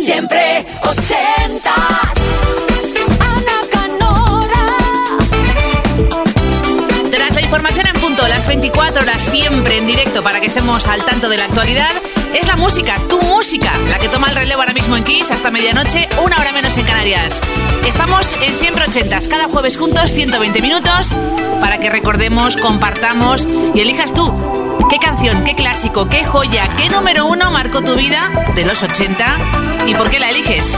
Siempre ochentas. Ana Canora. Tras la información en punto, las 24 horas siempre en directo para que estemos al tanto de la actualidad, es la música, tu música, la que toma el relevo ahora mismo en Kiss hasta medianoche, una hora menos en Canarias. Estamos en siempre ochentas, cada jueves juntos, 120 minutos, para que recordemos, compartamos y elijas tú ¿Qué canción, qué clásico, qué joya, qué número uno marcó tu vida de los 80 y por qué la eliges?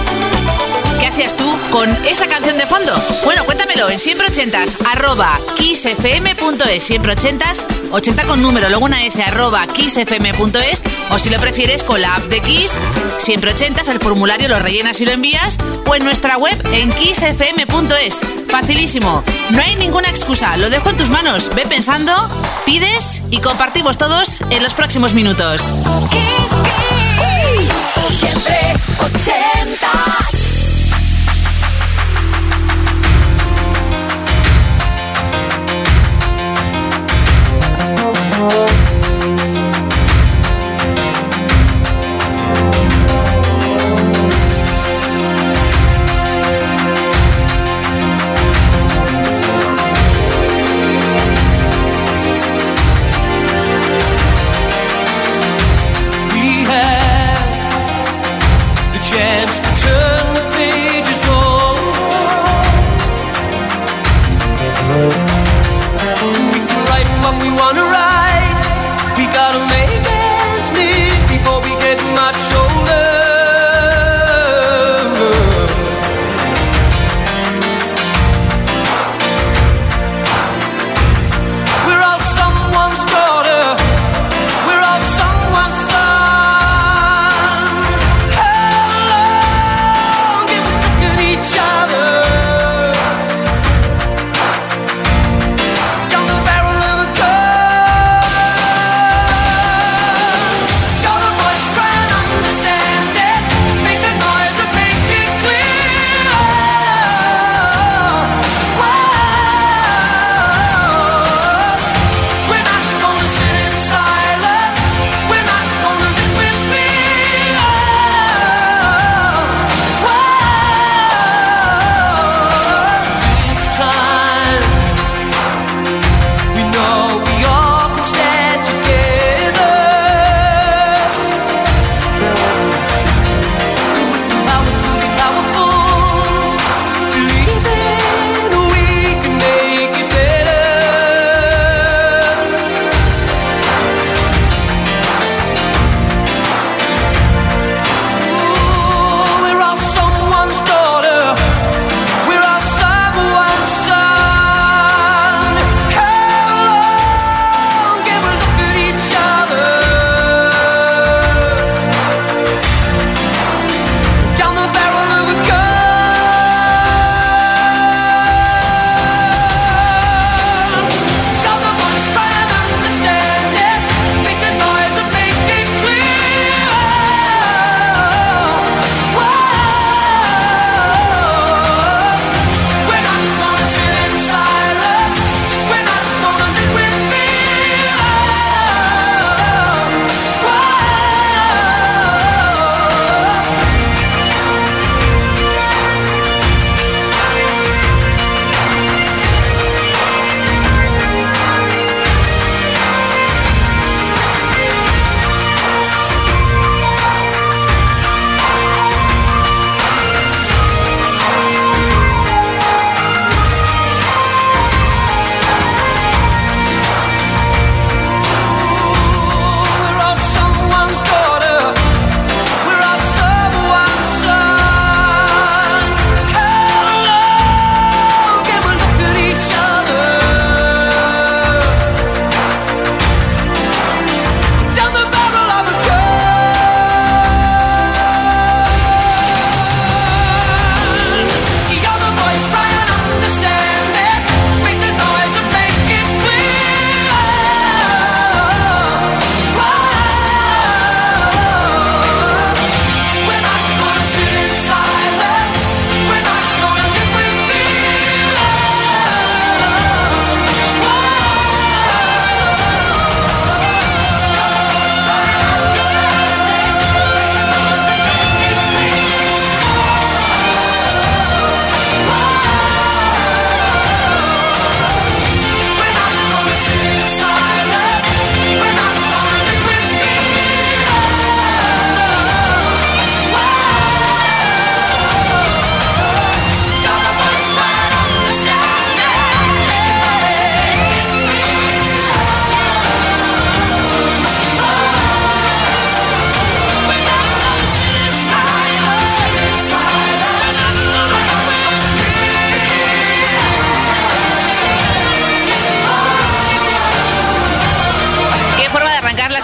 ¿Qué hacías tú con esa canción de fondo? Bueno, cuéntamelo en siempre ochentas, arroba kissfm.es, siempre ochentas, 80 con número, luego una S, arroba kissfm.es, o si lo prefieres con la app de Kiss, siempre ochentas, el formulario lo rellenas y lo envías, o en nuestra web en kissfm.es. Facilísimo, no hay ninguna excusa, lo dejo en tus manos, ve pensando, pides y compartimos todos en los próximos minutos. Kiss, Kiss. Siempre ochentas.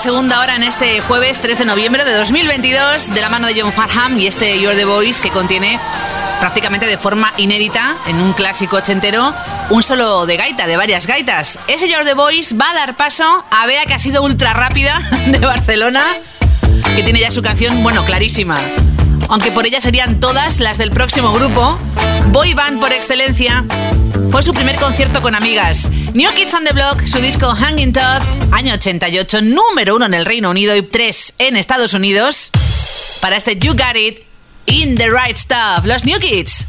Segunda hora en este jueves 3 de noviembre de 2022 de la mano de John Farham y este You're the Voice que contiene prácticamente de forma inédita en un clásico ochentero un solo de gaita, de varias gaitas. Ese You're the Voice va a dar paso a Bea que ha sido ultra rápida de Barcelona que tiene ya su canción, bueno, clarísima. Aunque por ella serían todas las del próximo grupo, Boy Band por excelencia, fue su primer concierto con amigas. New Kids on the Block, su disco Hanging Todd, año 88, número uno en el Reino Unido y tres en Estados Unidos. Para este You Got It, In the Right Stuff, los New Kids.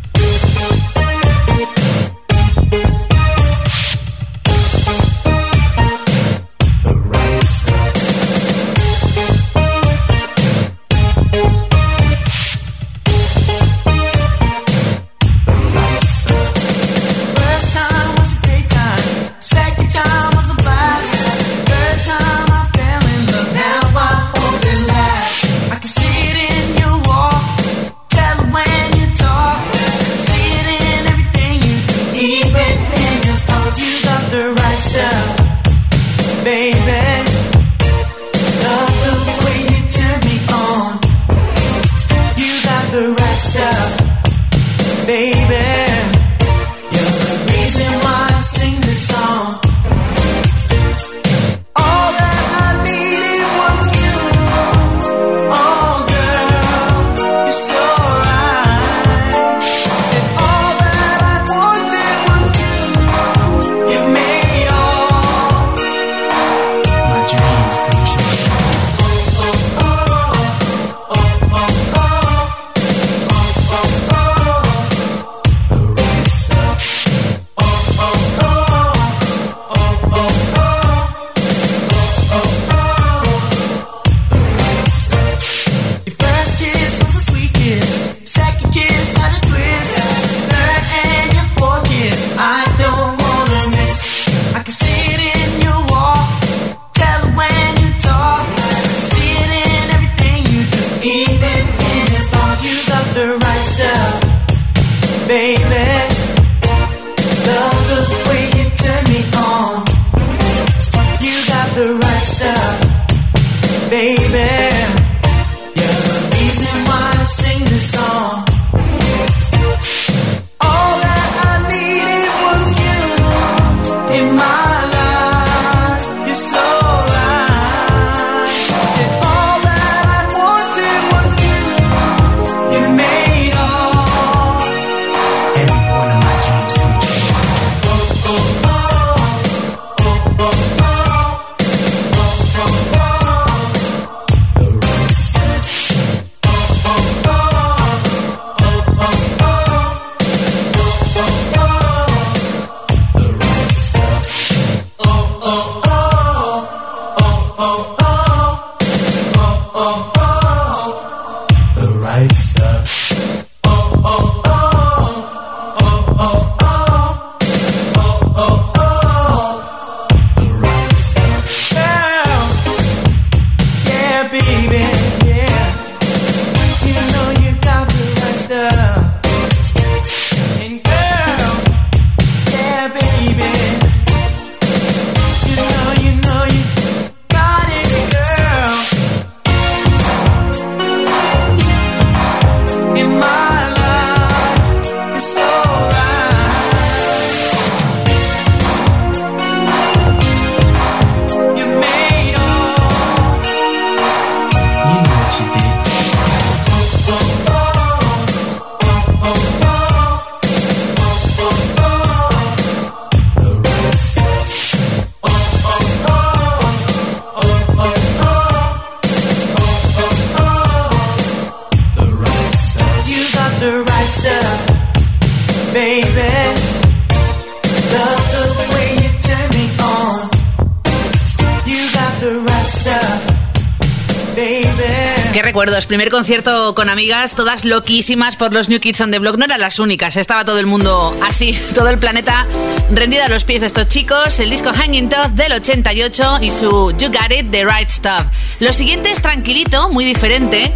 Primer concierto con amigas, todas loquísimas por los New Kids on the Block. No eran las únicas, estaba todo el mundo así, todo el planeta rendido a los pies de estos chicos. El disco Hanging Tough del 88 y su You Got It, The Right Stuff. Lo siguiente es tranquilito, muy diferente.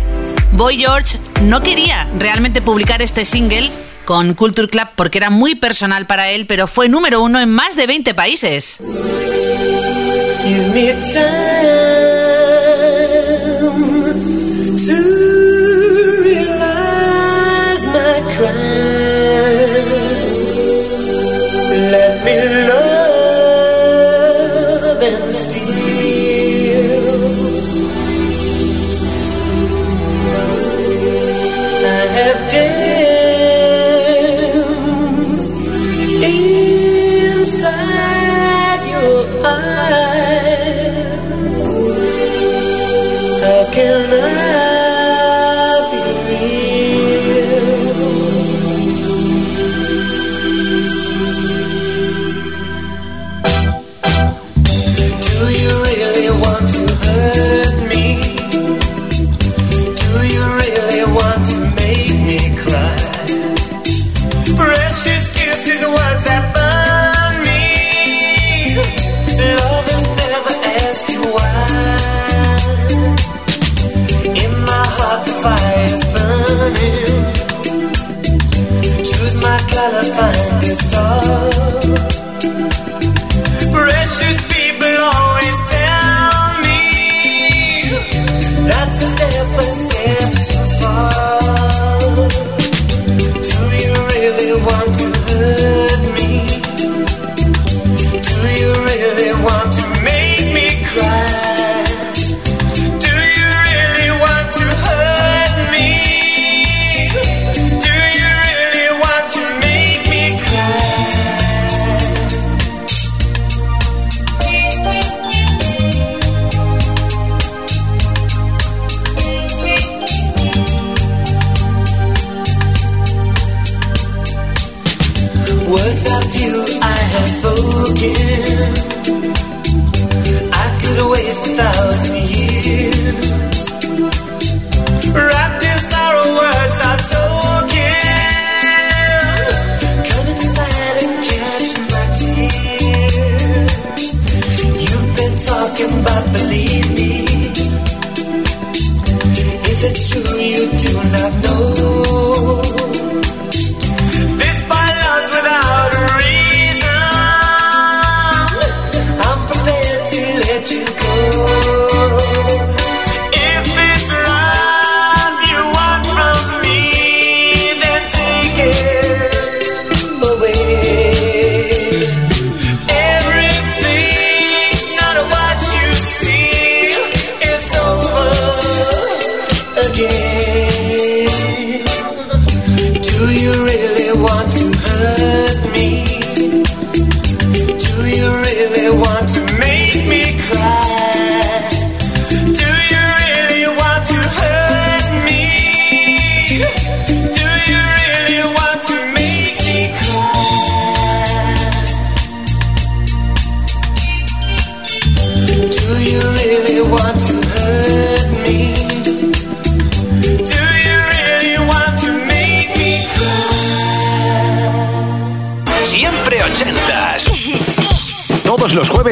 Boy George no quería realmente publicar este single con Culture Club porque era muy personal para él, pero fue número uno en más de 20 países.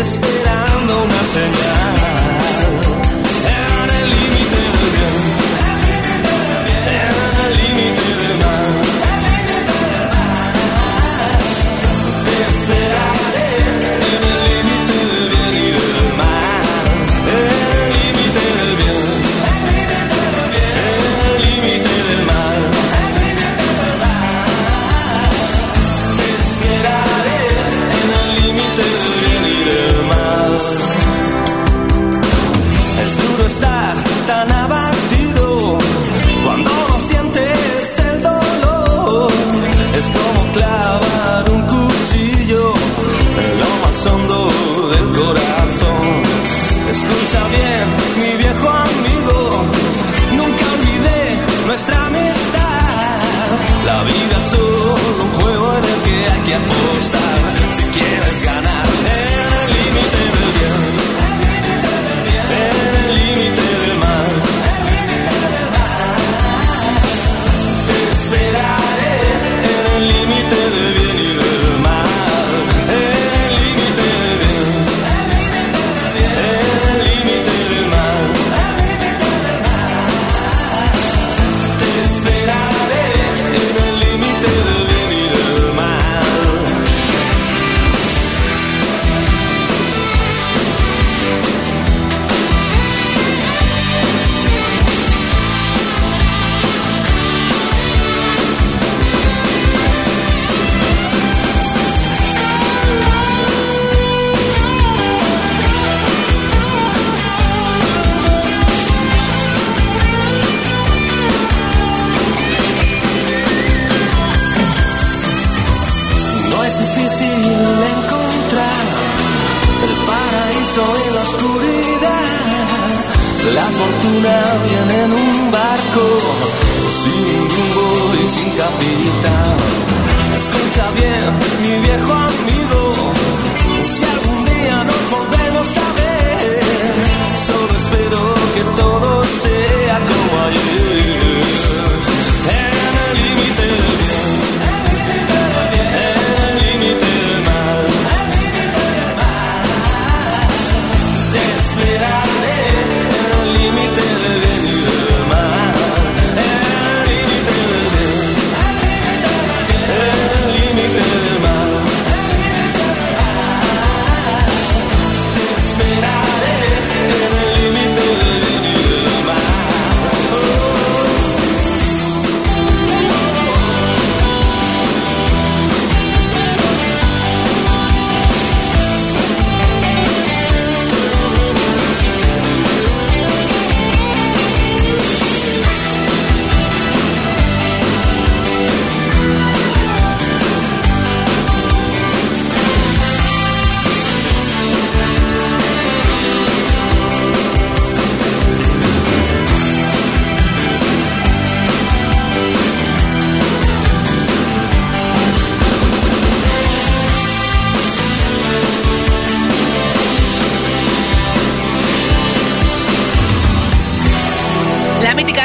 esperando una señal.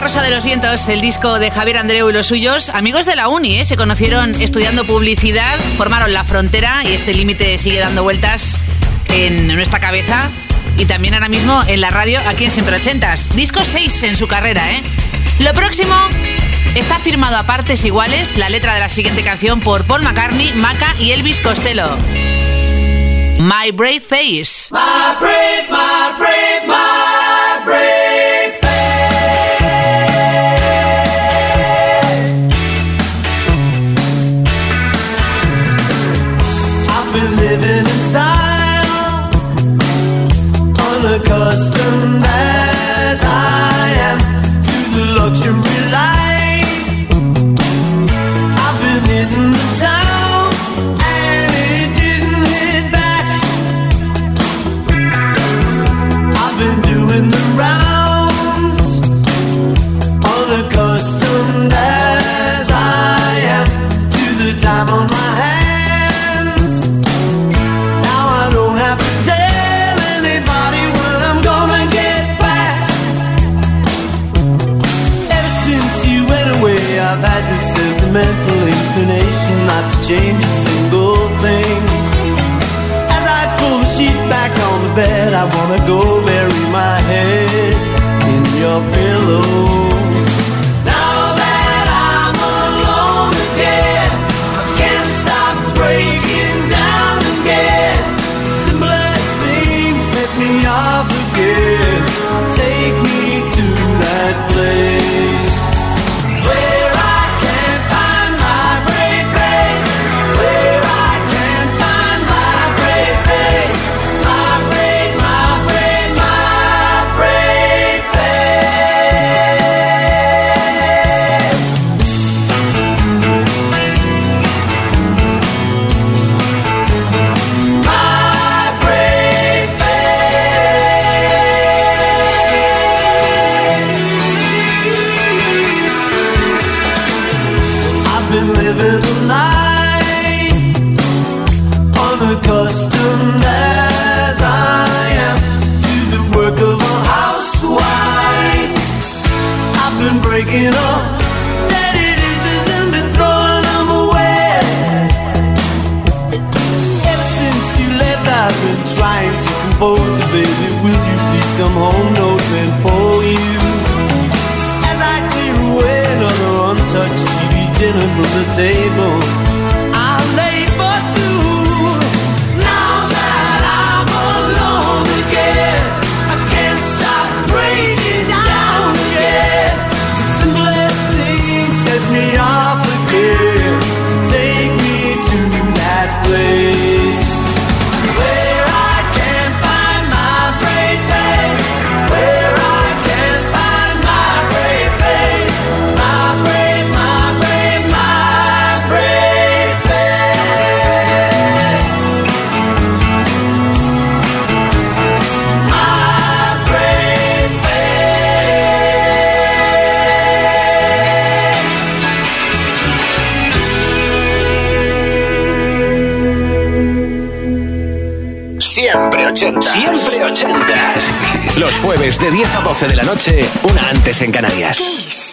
Rosa de los Vientos, el disco de Javier Andreu y los suyos, amigos de la uni, ¿eh? se conocieron estudiando publicidad, formaron la frontera y este límite sigue dando vueltas en nuestra cabeza y también ahora mismo en la radio aquí en Siempre Ochentas. Disco 6 en su carrera, ¿eh? Lo próximo está firmado a partes iguales la letra de la siguiente canción por Paul McCartney, Maca y Elvis Costello. My Brave Face. wanna go bury my head in your pillow. Los jueves de 10 a 12 de la noche, una antes en Canarias.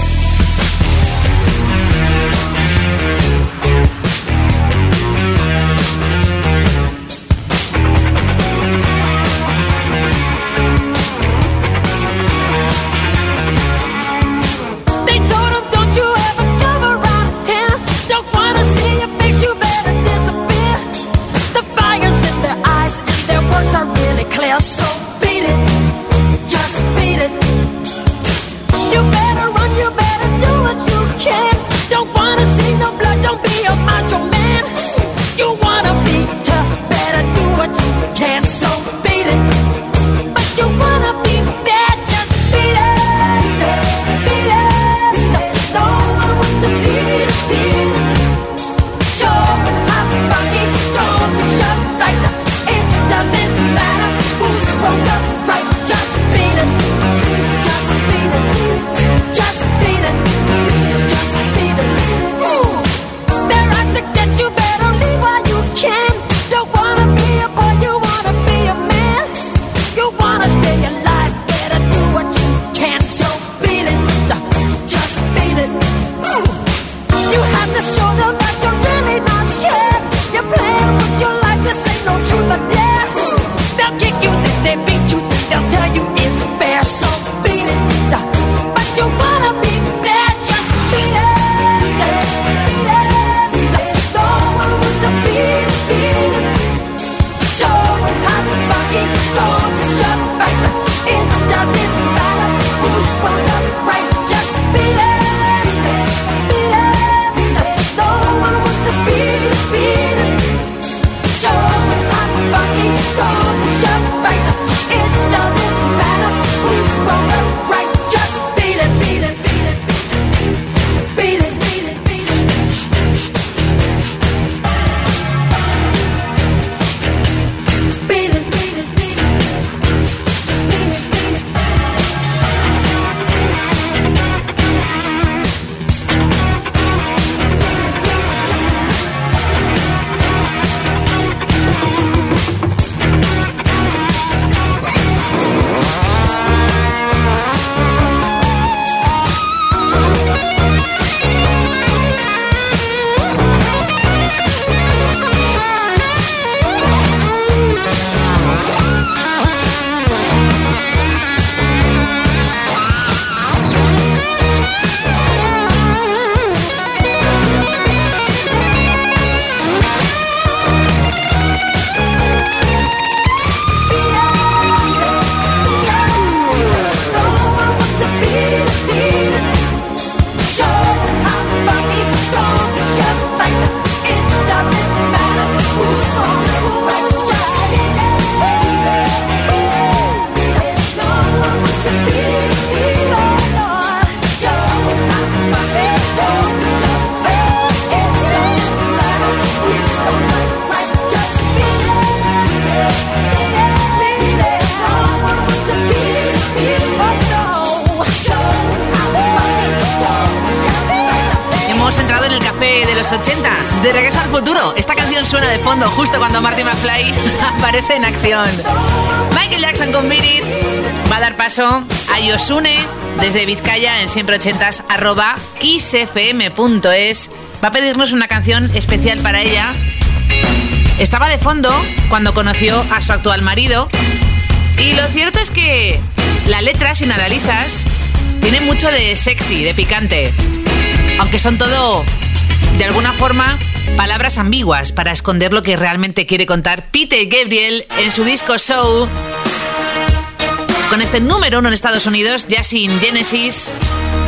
Fondo justo cuando Marty McFly aparece en acción. Michael Jackson con Beat It va a dar paso a Yosune desde Vizcaya en siempre 80s arroba kissfm.es. Va a pedirnos una canción especial para ella. Estaba de fondo cuando conoció a su actual marido. Y lo cierto es que la letra, si analizas, tiene mucho de sexy, de picante. Aunque son todo, de alguna forma, palabras ambiguas para esconder lo que realmente quiere contar Peter Gabriel en su disco Show. Con este número uno en Estados Unidos, ya sin Genesis,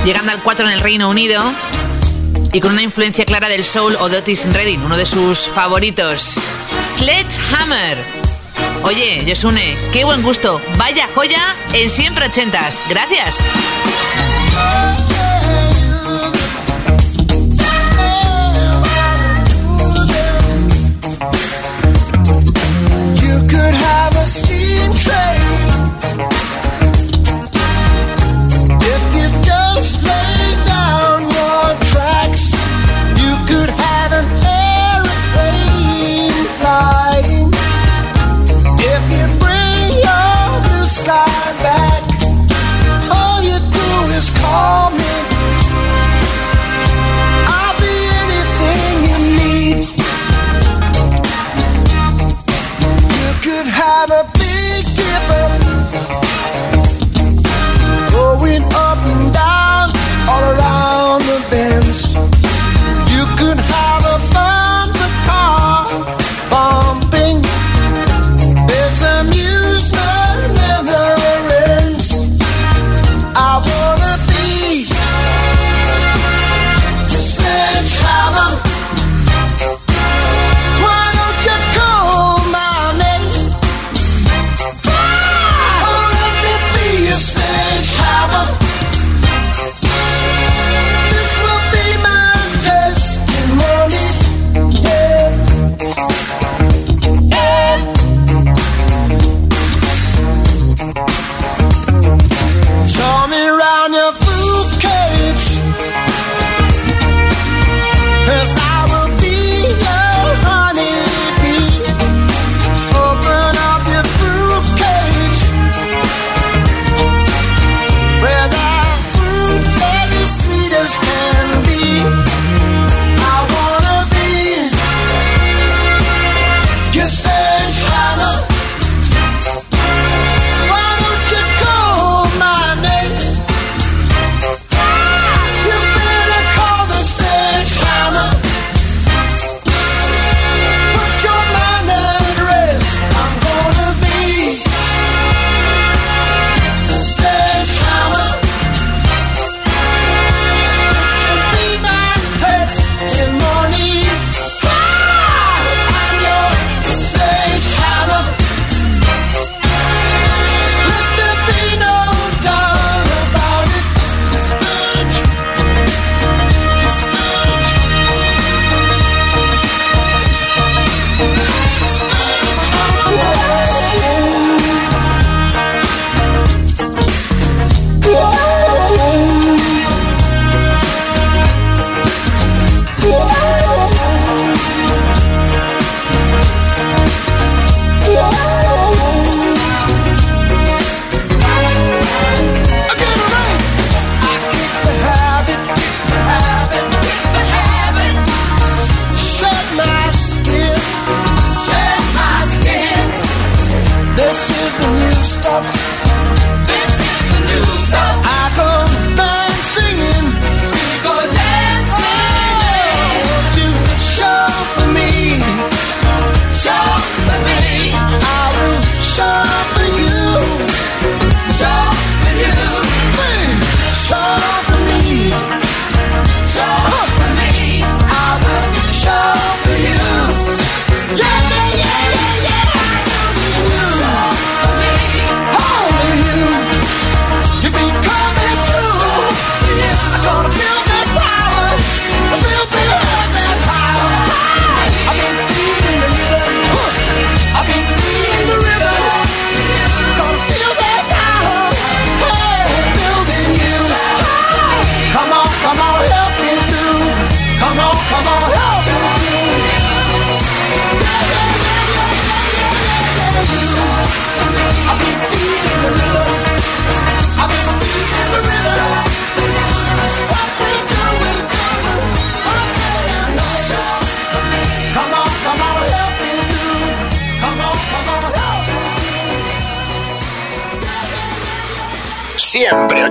llegando al 4 en el Reino Unido y con una influencia clara del soul o de Otis Redding, uno de sus favoritos. Sledgehammer. Oye, Yosune, qué buen gusto. Vaya joya en siempre ochentas. Gracias.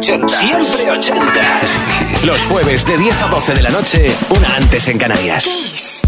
80. Siempre 80. Los jueves de 10 a 12 de la noche, una antes en Canarias.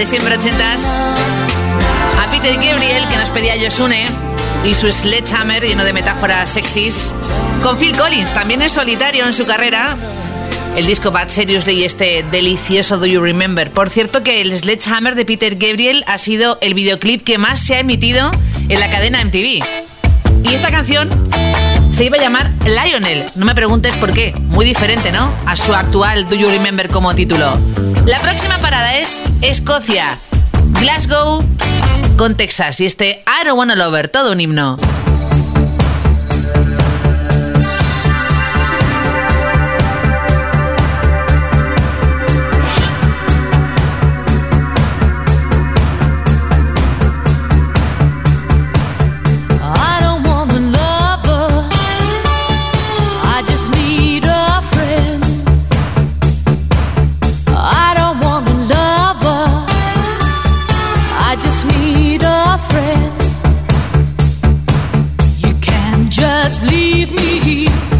de siempre ochentas a Peter Gabriel que nos pedía Yosune y su sledgehammer lleno de metáforas sexys con Phil Collins también en solitario en su carrera el disco Bad Seriously y este delicioso Do You Remember. Por cierto que el Sledgehammer de Peter Gabriel ha sido el videoclip que más se ha emitido en la cadena MTV. Y esta canción se iba a llamar Lionel. No me preguntes por qué, muy diferente, ¿no? A su actual Do You Remember como título. La próxima parada es Escocia, Glasgow con Texas y este I Don't Wanna Lover, todo un himno. just leave me here.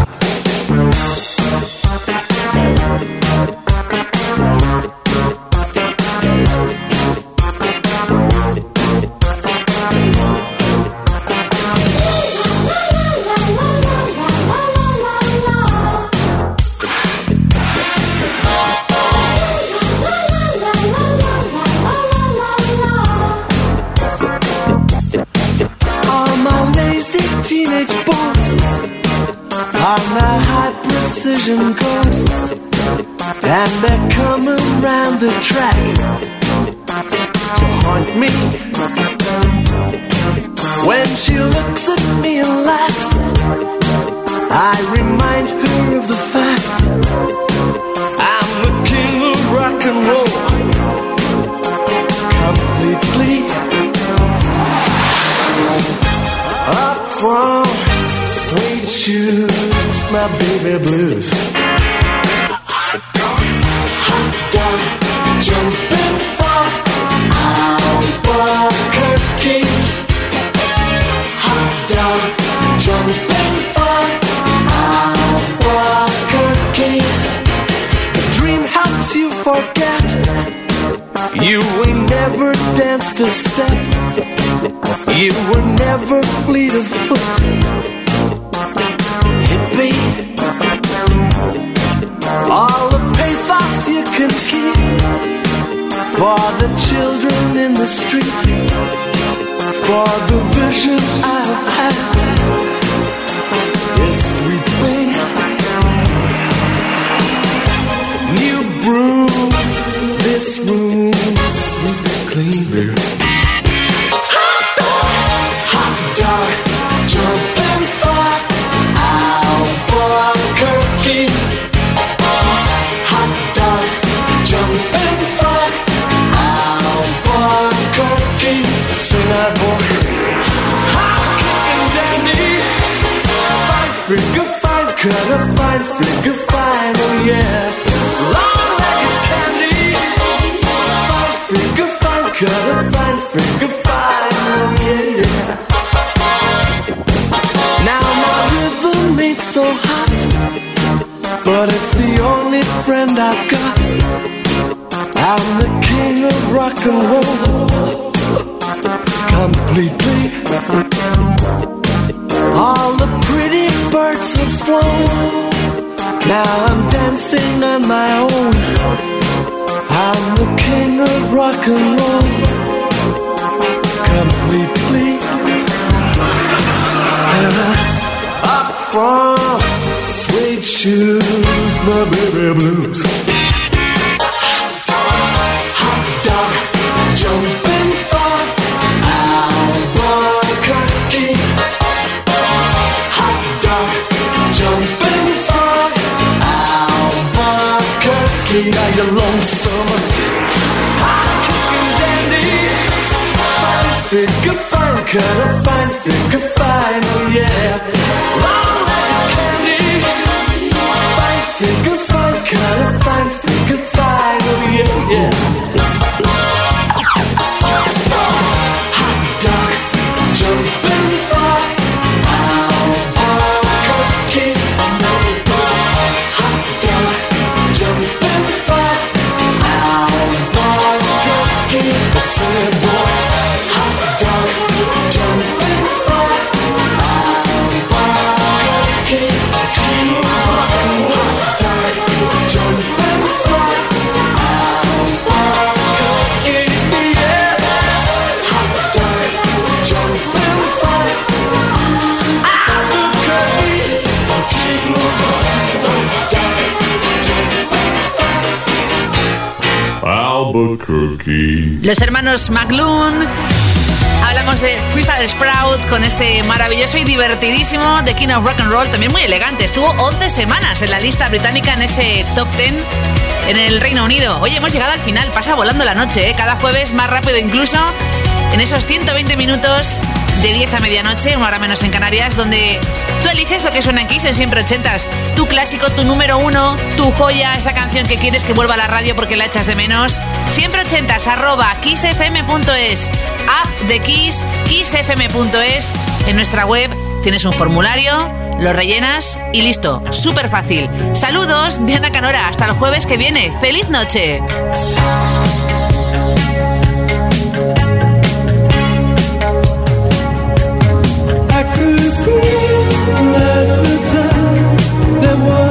foda flown. Now I'm dancing on my own. I'm the king of rock and roll. Completely. And I'm up from sweet shoes, my baby blues. couldn't find, you could find, oh yeah. Los hermanos McLoon. Hablamos de Freefall Sprout con este maravilloso y divertidísimo The King of Rock and Roll, también muy elegante. Estuvo 11 semanas en la lista británica en ese top 10 en el Reino Unido. Hoy hemos llegado al final, pasa volando la noche, ¿eh? cada jueves más rápido incluso en esos 120 minutos de 10 a medianoche, una hora menos en Canarias, donde tú eliges lo que suena en Kiss en siempre ochentas. Tu clásico, tu número uno, tu joya, esa canción que quieres que vuelva a la radio porque la echas de menos. Siempre ochentas, arroba kissfm.es, app de Kiss, kissfm.es. En nuestra web tienes un formulario, lo rellenas y listo. Súper fácil. Saludos, Diana Canora. Hasta el jueves que viene. ¡Feliz noche! one.